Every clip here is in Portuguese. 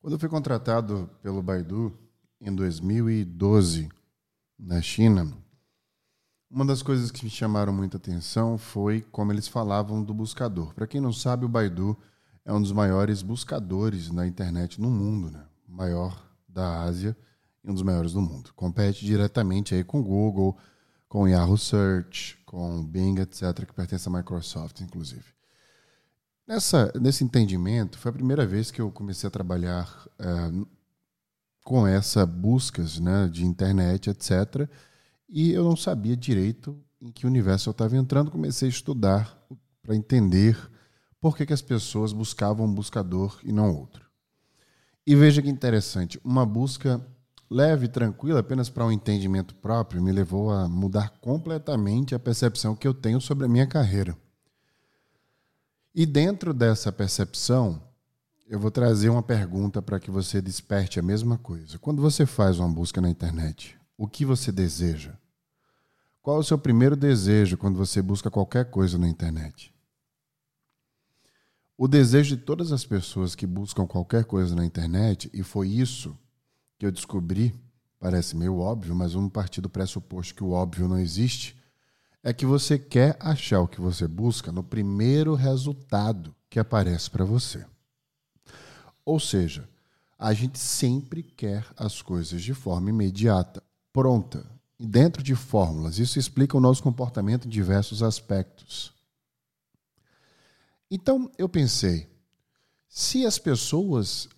Quando eu fui contratado pelo Baidu em 2012 na China, uma das coisas que me chamaram muita atenção foi como eles falavam do buscador. Para quem não sabe, o Baidu é um dos maiores buscadores na internet no mundo, né? Maior da Ásia e um dos maiores do mundo. Compete diretamente aí com o Google, com o Yahoo Search, com o Bing, etc., que pertence à Microsoft, inclusive. Nessa, nesse entendimento, foi a primeira vez que eu comecei a trabalhar é, com essa buscas né, de internet, etc., e eu não sabia direito em que universo eu estava entrando. Comecei a estudar para entender por que, que as pessoas buscavam um buscador e não outro. E veja que interessante, uma busca leve tranquila, apenas para um entendimento próprio, me levou a mudar completamente a percepção que eu tenho sobre a minha carreira. E dentro dessa percepção, eu vou trazer uma pergunta para que você desperte a mesma coisa. Quando você faz uma busca na internet, o que você deseja? Qual é o seu primeiro desejo quando você busca qualquer coisa na internet? O desejo de todas as pessoas que buscam qualquer coisa na internet, e foi isso que eu descobri, parece meio óbvio, mas vamos partir do pressuposto que o óbvio não existe, é que você quer achar o que você busca no primeiro resultado que aparece para você. Ou seja, a gente sempre quer as coisas de forma imediata, pronta, e dentro de fórmulas. Isso explica o nosso comportamento em diversos aspectos. Então, eu pensei, se as pessoas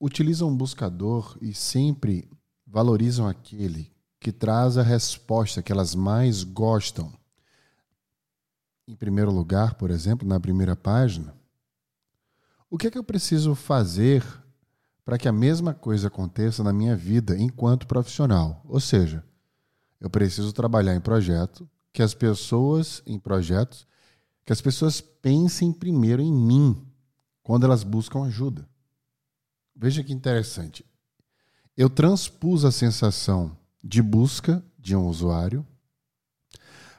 utilizam um buscador e sempre valorizam aquele que traz a resposta que elas mais gostam, em primeiro lugar, por exemplo, na primeira página, o que é que eu preciso fazer para que a mesma coisa aconteça na minha vida enquanto profissional. Ou seja, eu preciso trabalhar em projeto, que as pessoas em projetos, que as pessoas pensem primeiro em mim quando elas buscam ajuda. Veja que interessante. Eu transpus a sensação de busca de um usuário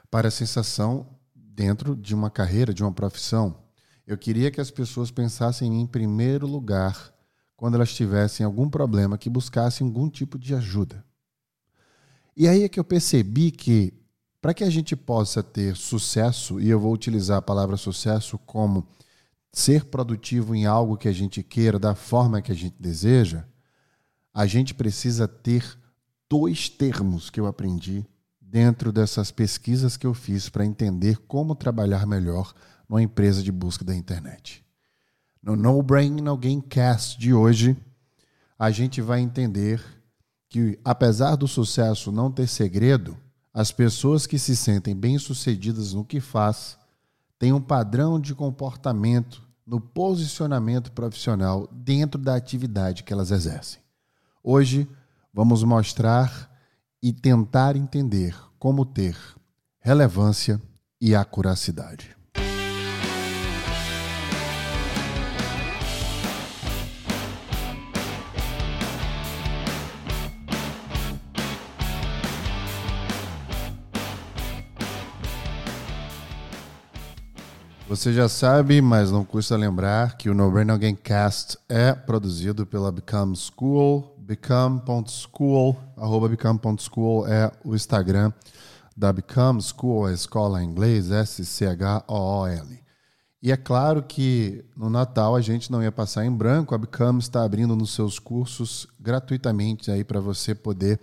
para a sensação dentro de uma carreira, de uma profissão. Eu queria que as pessoas pensassem em primeiro lugar quando elas tivessem algum problema, que buscassem algum tipo de ajuda. E aí é que eu percebi que, para que a gente possa ter sucesso, e eu vou utilizar a palavra sucesso como ser produtivo em algo que a gente queira, da forma que a gente deseja, a gente precisa ter dois termos que eu aprendi dentro dessas pesquisas que eu fiz para entender como trabalhar melhor numa empresa de busca da internet. No No Brain No Game Cast de hoje, a gente vai entender que, apesar do sucesso não ter segredo, as pessoas que se sentem bem-sucedidas no que faz têm um padrão de comportamento no posicionamento profissional dentro da atividade que elas exercem. Hoje, vamos mostrar e tentar entender como ter relevância e acuracidade. Você já sabe, mas não custa lembrar que o No Brain Again Cast é produzido pela Become School, become.school, arroba become.school é o Instagram da Become School, a escola em inglês, S-C-H-O-O-L. E é claro que no Natal a gente não ia passar em branco, a Become está abrindo nos seus cursos gratuitamente aí para você poder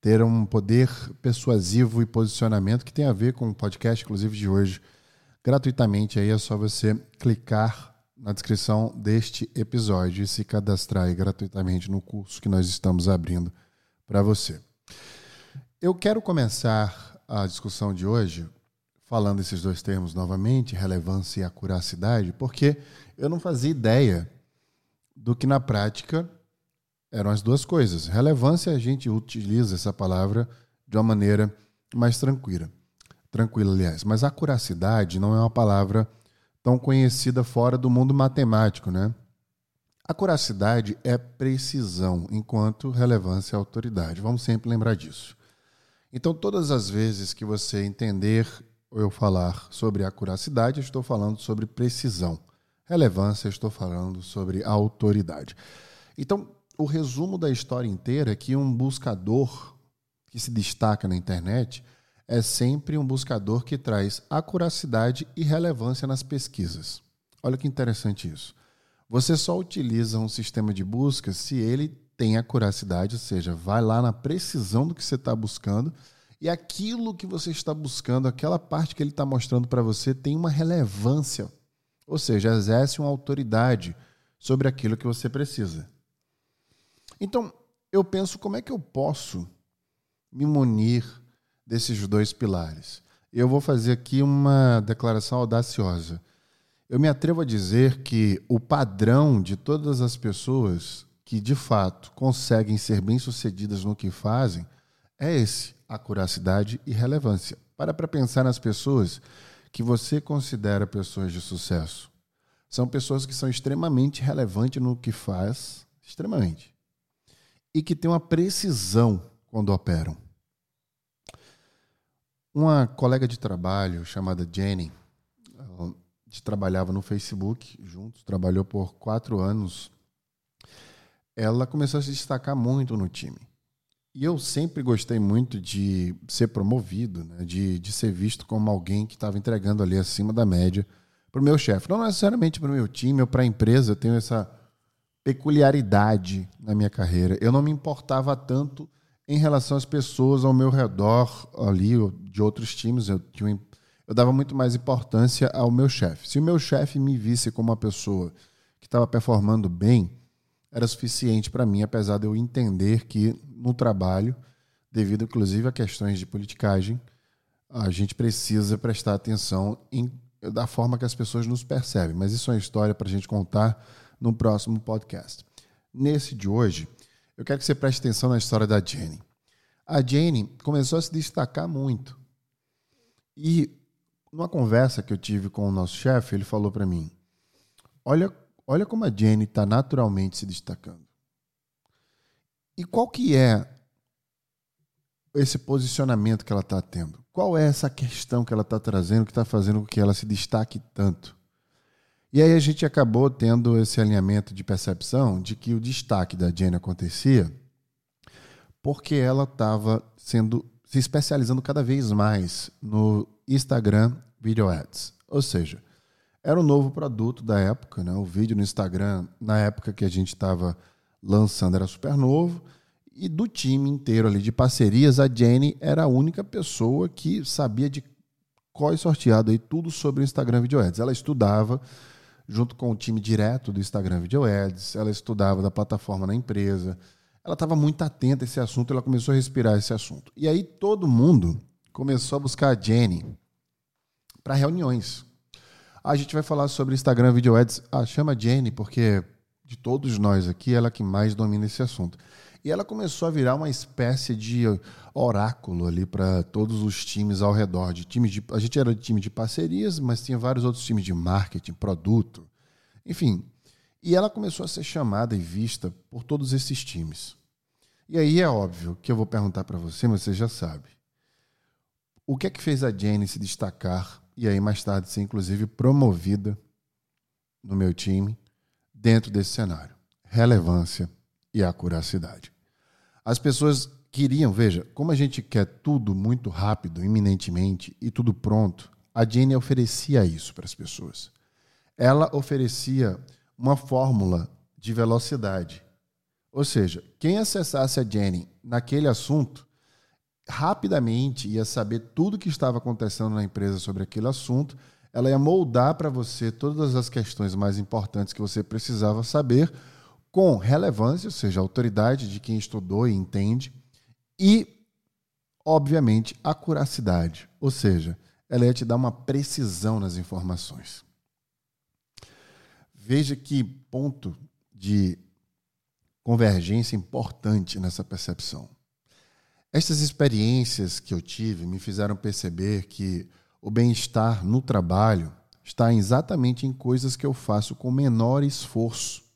ter um poder persuasivo e posicionamento que tem a ver com o podcast, inclusive, de hoje, gratuitamente. Aí é só você clicar na descrição deste episódio e se cadastrar gratuitamente no curso que nós estamos abrindo para você. Eu quero começar a discussão de hoje falando esses dois termos novamente, relevância e acuracidade, porque eu não fazia ideia do que na prática eram as duas coisas. Relevância, a gente utiliza essa palavra de uma maneira mais tranquila tranquilo, aliás. Mas acuracidade não é uma palavra tão conhecida fora do mundo matemático, né? Acuracidade é precisão, enquanto relevância é autoridade. Vamos sempre lembrar disso. Então, todas as vezes que você entender eu falar sobre acuracidade, eu estou falando sobre precisão. relevância, estou falando sobre autoridade. Então, o resumo da história inteira é que um buscador que se destaca na internet é sempre um buscador que traz acuracidade e relevância nas pesquisas. Olha que interessante isso. Você só utiliza um sistema de busca se ele tem acuracidade, ou seja, vai lá na precisão do que você está buscando e aquilo que você está buscando, aquela parte que ele está mostrando para você, tem uma relevância, ou seja, exerce uma autoridade sobre aquilo que você precisa. Então, eu penso como é que eu posso me munir desses dois pilares. Eu vou fazer aqui uma declaração audaciosa. Eu me atrevo a dizer que o padrão de todas as pessoas que de fato conseguem ser bem-sucedidas no que fazem é esse: acuracidade e relevância. Para para pensar nas pessoas que você considera pessoas de sucesso. São pessoas que são extremamente relevantes no que faz, extremamente. E que têm uma precisão quando operam. Uma colega de trabalho chamada Jenny, a gente trabalhava no Facebook juntos, trabalhou por quatro anos. Ela começou a se destacar muito no time. E eu sempre gostei muito de ser promovido, né? de, de ser visto como alguém que estava entregando ali acima da média para o meu chefe. Não necessariamente para o meu time ou para a empresa, eu tenho essa peculiaridade na minha carreira. Eu não me importava tanto em relação às pessoas ao meu redor ali, de outros times. Eu, tinha, eu dava muito mais importância ao meu chefe. Se o meu chefe me visse como uma pessoa que estava performando bem, era suficiente para mim, apesar de eu entender que no trabalho, devido inclusive a questões de politicagem, a gente precisa prestar atenção em, da forma que as pessoas nos percebem. Mas isso é uma história para a gente contar no próximo podcast. Nesse de hoje, eu quero que você preste atenção na história da Jenny. A Jenny começou a se destacar muito. E numa conversa que eu tive com o nosso chefe, ele falou para mim: olha, olha como a Jenny está naturalmente se destacando. E qual que é esse posicionamento que ela está tendo? Qual é essa questão que ela está trazendo que está fazendo com que ela se destaque tanto? E aí a gente acabou tendo esse alinhamento de percepção de que o destaque da Jenny acontecia porque ela estava sendo se especializando cada vez mais no Instagram Video Ads. Ou seja, era um novo produto da época, né? O vídeo no Instagram, na época que a gente estava lançando, era super novo. E do time inteiro ali de parcerias, a Jenny era a única pessoa que sabia de qual sorteado aí tudo sobre o Instagram Video Ads. Ela estudava, junto com o time direto do Instagram Video Ads, ela estudava da plataforma na empresa, ela estava muito atenta a esse assunto, ela começou a respirar esse assunto. E aí todo mundo começou a buscar a Jenny para reuniões. A gente vai falar sobre Instagram Video Ads. Ah, chama a Jenny porque de todos nós aqui, ela é que mais domina esse assunto. E ela começou a virar uma espécie de oráculo ali para todos os times ao redor. De times de, a gente era time de parcerias, mas tinha vários outros times de marketing, produto. Enfim. E ela começou a ser chamada e vista por todos esses times. E aí é óbvio que eu vou perguntar para você, mas você já sabe. O que é que fez a Jenny se destacar e aí mais tarde ser inclusive promovida no meu time dentro desse cenário? Relevância e acuracidade. As pessoas queriam, veja, como a gente quer tudo muito rápido, iminentemente e tudo pronto, a Jenny oferecia isso para as pessoas. Ela oferecia uma fórmula de velocidade. Ou seja, quem acessasse a Jenny naquele assunto, rapidamente ia saber tudo que estava acontecendo na empresa sobre aquele assunto, ela ia moldar para você todas as questões mais importantes que você precisava saber com relevância, ou seja, autoridade de quem estudou e entende, e, obviamente, acuracidade, ou seja, ela ia te dar uma precisão nas informações. Veja que ponto de convergência importante nessa percepção. Estas experiências que eu tive me fizeram perceber que o bem-estar no trabalho está exatamente em coisas que eu faço com menor esforço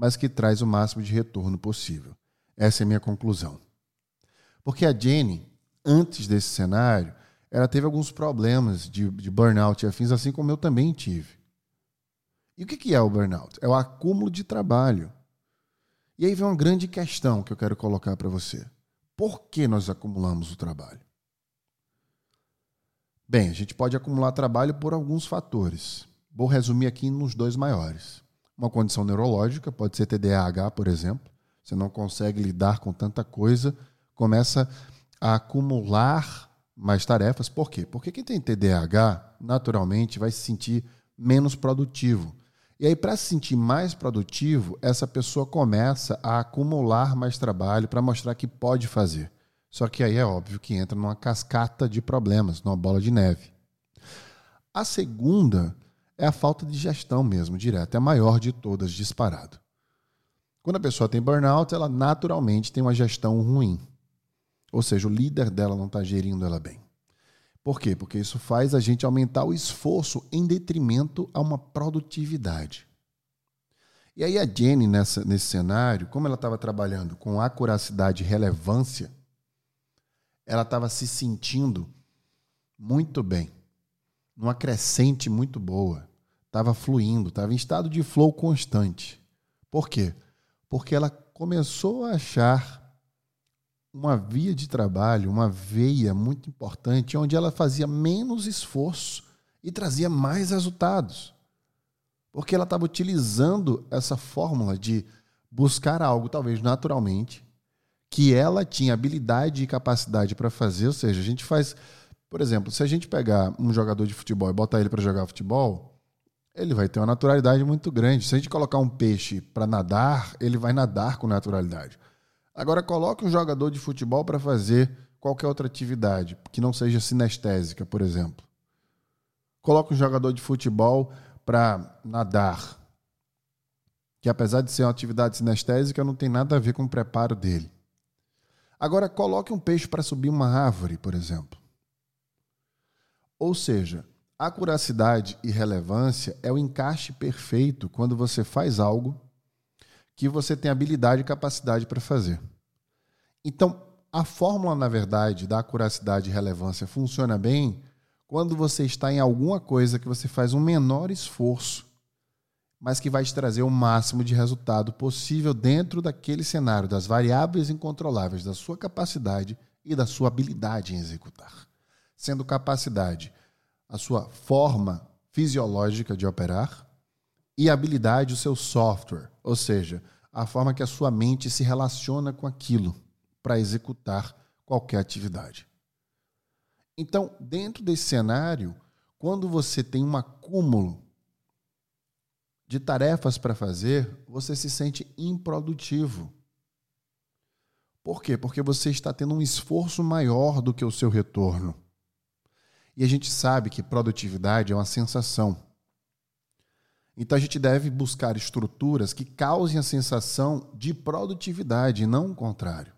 mas que traz o máximo de retorno possível. Essa é a minha conclusão. Porque a Jenny, antes desse cenário, ela teve alguns problemas de, de burnout e afins, assim como eu também tive. E o que é o burnout? É o acúmulo de trabalho. E aí vem uma grande questão que eu quero colocar para você. Por que nós acumulamos o trabalho? Bem, a gente pode acumular trabalho por alguns fatores. Vou resumir aqui nos dois maiores. Uma condição neurológica, pode ser TDAH, por exemplo. Você não consegue lidar com tanta coisa, começa a acumular mais tarefas. Por quê? Porque quem tem TDAH, naturalmente, vai se sentir menos produtivo. E aí, para se sentir mais produtivo, essa pessoa começa a acumular mais trabalho para mostrar que pode fazer. Só que aí é óbvio que entra numa cascata de problemas, numa bola de neve. A segunda é a falta de gestão mesmo, direta. É a maior de todas, disparado. Quando a pessoa tem burnout, ela naturalmente tem uma gestão ruim. Ou seja, o líder dela não está gerindo ela bem. Por quê? Porque isso faz a gente aumentar o esforço em detrimento a uma produtividade. E aí a Jenny, nessa, nesse cenário, como ela estava trabalhando com acuracidade e relevância, ela estava se sentindo muito bem, numa crescente muito boa, estava fluindo, estava em estado de flow constante. Por quê? Porque ela começou a achar uma via de trabalho, uma veia muito importante, onde ela fazia menos esforço e trazia mais resultados. Porque ela estava utilizando essa fórmula de buscar algo, talvez naturalmente, que ela tinha habilidade e capacidade para fazer. Ou seja, a gente faz, por exemplo, se a gente pegar um jogador de futebol e botar ele para jogar futebol, ele vai ter uma naturalidade muito grande. Se a gente colocar um peixe para nadar, ele vai nadar com naturalidade. Agora coloque um jogador de futebol para fazer qualquer outra atividade que não seja sinestésica, por exemplo. Coloque um jogador de futebol para nadar, que apesar de ser uma atividade sinestésica, não tem nada a ver com o preparo dele. Agora coloque um peixe para subir uma árvore, por exemplo. Ou seja, acuracidade e relevância é o encaixe perfeito quando você faz algo que você tem habilidade e capacidade para fazer. Então, a fórmula, na verdade, da acuracidade e relevância funciona bem quando você está em alguma coisa que você faz um menor esforço, mas que vai te trazer o máximo de resultado possível dentro daquele cenário, das variáveis incontroláveis da sua capacidade e da sua habilidade em executar. Sendo capacidade a sua forma fisiológica de operar e habilidade o seu software, ou seja, a forma que a sua mente se relaciona com aquilo para executar qualquer atividade. Então, dentro desse cenário, quando você tem um acúmulo de tarefas para fazer, você se sente improdutivo. Por quê? Porque você está tendo um esforço maior do que o seu retorno. E a gente sabe que produtividade é uma sensação. Então a gente deve buscar estruturas que causem a sensação de produtividade e não o contrário.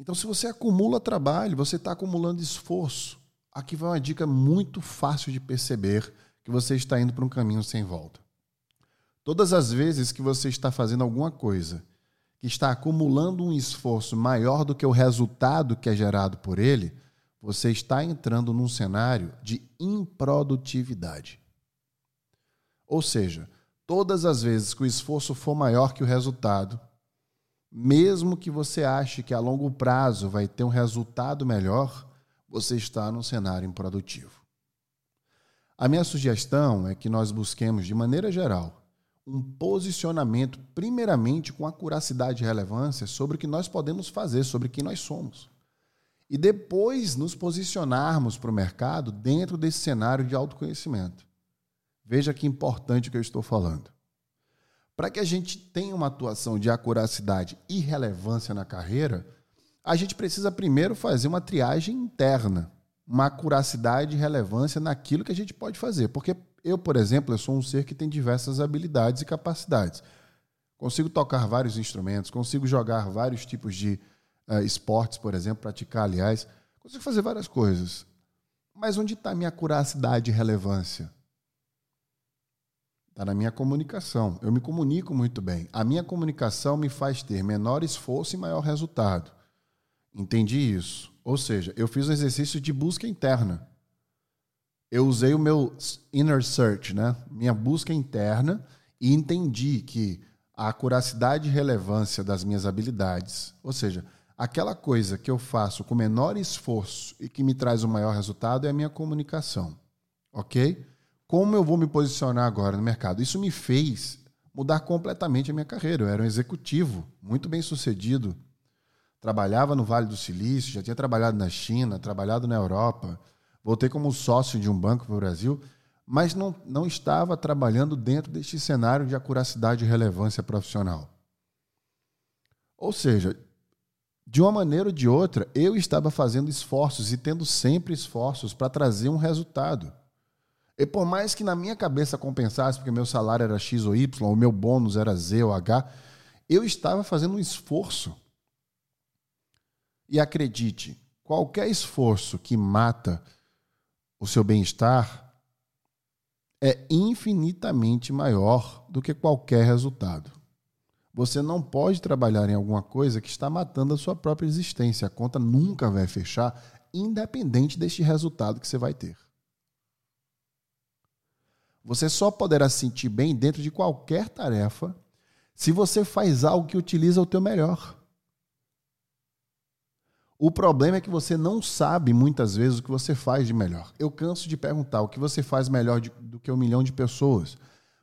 Então, se você acumula trabalho, você está acumulando esforço. Aqui vai uma dica muito fácil de perceber que você está indo para um caminho sem volta. Todas as vezes que você está fazendo alguma coisa que está acumulando um esforço maior do que o resultado que é gerado por ele, você está entrando num cenário de improdutividade. Ou seja, todas as vezes que o esforço for maior que o resultado, mesmo que você ache que a longo prazo vai ter um resultado melhor, você está num cenário improdutivo. A minha sugestão é que nós busquemos, de maneira geral, um posicionamento, primeiramente com acuracidade e relevância, sobre o que nós podemos fazer, sobre quem nós somos. E depois nos posicionarmos para o mercado dentro desse cenário de autoconhecimento. Veja que importante o que eu estou falando. Para que a gente tenha uma atuação de acuracidade e relevância na carreira, a gente precisa primeiro fazer uma triagem interna, uma acuracidade e relevância naquilo que a gente pode fazer. Porque eu, por exemplo, eu sou um ser que tem diversas habilidades e capacidades. Consigo tocar vários instrumentos, consigo jogar vários tipos de esportes, por exemplo, praticar, aliás, consigo fazer várias coisas. Mas onde está a minha acuracidade e relevância? Está na minha comunicação. Eu me comunico muito bem. A minha comunicação me faz ter menor esforço e maior resultado. Entendi isso. Ou seja, eu fiz um exercício de busca interna. eu usei o meu inner search, né? Minha busca interna e entendi que a acuracidade e relevância das minhas habilidades, ou seja, aquela coisa que eu faço com menor esforço e que me traz o maior resultado é a minha comunicação. OK? Como eu vou me posicionar agora no mercado? Isso me fez mudar completamente a minha carreira. Eu era um executivo muito bem sucedido. Trabalhava no Vale do Silício, já tinha trabalhado na China, trabalhado na Europa. Voltei como sócio de um banco para o Brasil mas não, não estava trabalhando dentro deste cenário de acuracidade e relevância profissional. Ou seja, de uma maneira ou de outra, eu estava fazendo esforços e tendo sempre esforços para trazer um resultado. E por mais que na minha cabeça compensasse, porque meu salário era X ou Y, o meu bônus era Z ou H, eu estava fazendo um esforço. E acredite, qualquer esforço que mata o seu bem-estar é infinitamente maior do que qualquer resultado. Você não pode trabalhar em alguma coisa que está matando a sua própria existência. A conta nunca vai fechar, independente deste resultado que você vai ter. Você só poderá se sentir bem dentro de qualquer tarefa se você faz algo que utiliza o teu melhor. O problema é que você não sabe muitas vezes o que você faz de melhor. Eu canso de perguntar o que você faz melhor de, do que um milhão de pessoas.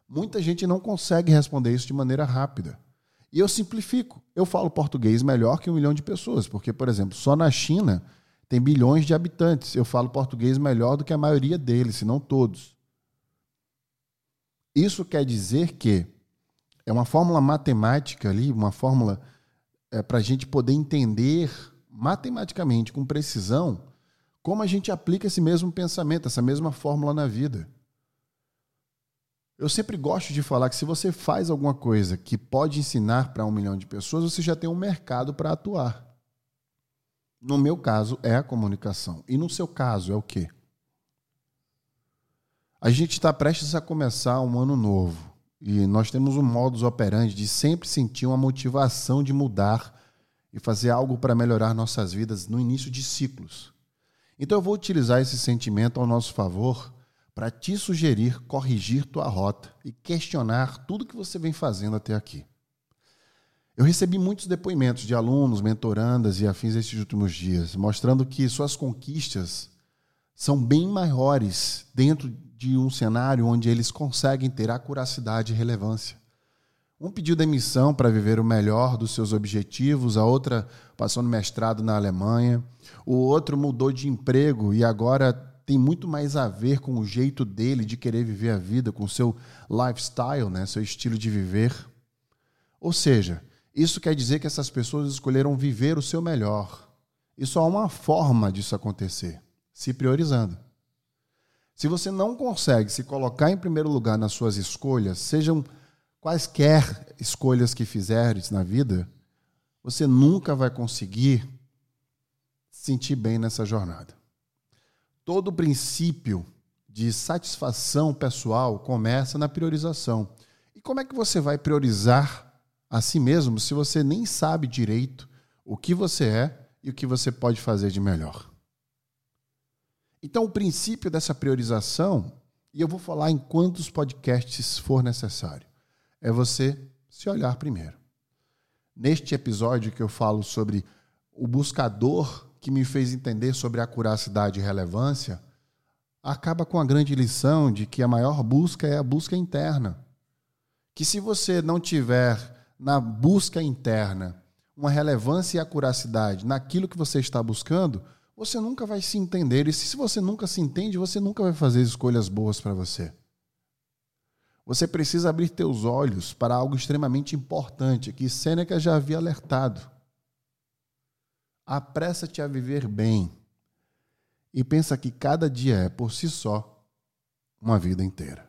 Muita gente não consegue responder isso de maneira rápida. E eu simplifico. Eu falo português melhor que um milhão de pessoas, porque, por exemplo, só na China tem bilhões de habitantes. Eu falo português melhor do que a maioria deles, se não todos. Isso quer dizer que é uma fórmula matemática ali, uma fórmula é, para a gente poder entender matematicamente, com precisão, como a gente aplica esse mesmo pensamento, essa mesma fórmula na vida. Eu sempre gosto de falar que se você faz alguma coisa que pode ensinar para um milhão de pessoas, você já tem um mercado para atuar. No meu caso, é a comunicação. E no seu caso, é o quê? A gente está prestes a começar um ano novo. E nós temos um modus operandi de sempre sentir uma motivação de mudar e fazer algo para melhorar nossas vidas no início de ciclos. Então eu vou utilizar esse sentimento ao nosso favor para te sugerir corrigir tua rota e questionar tudo que você vem fazendo até aqui. Eu recebi muitos depoimentos de alunos, mentorandas e afins esses últimos dias, mostrando que suas conquistas são bem maiores dentro de um cenário onde eles conseguem ter acuracidade e relevância. Um pediu demissão para viver o melhor dos seus objetivos, a outra passou no mestrado na Alemanha, o outro mudou de emprego e agora tem muito mais a ver com o jeito dele de querer viver a vida, com o seu lifestyle, né, seu estilo de viver. Ou seja, isso quer dizer que essas pessoas escolheram viver o seu melhor. E só há uma forma disso acontecer: se priorizando. Se você não consegue se colocar em primeiro lugar nas suas escolhas, sejam quaisquer escolhas que fizeres na vida, você nunca vai conseguir sentir bem nessa jornada. Todo princípio de satisfação pessoal começa na priorização. E como é que você vai priorizar a si mesmo se você nem sabe direito o que você é e o que você pode fazer de melhor? Então, o princípio dessa priorização, e eu vou falar em quantos podcasts for necessário é você se olhar primeiro. Neste episódio que eu falo sobre o buscador que me fez entender sobre a curacidade e relevância, acaba com a grande lição de que a maior busca é a busca interna. Que se você não tiver na busca interna uma relevância e acuracidade naquilo que você está buscando, você nunca vai se entender. E se você nunca se entende, você nunca vai fazer escolhas boas para você. Você precisa abrir teus olhos para algo extremamente importante que Sêneca já havia alertado. Apressa-te a viver bem e pensa que cada dia é, por si só, uma vida inteira.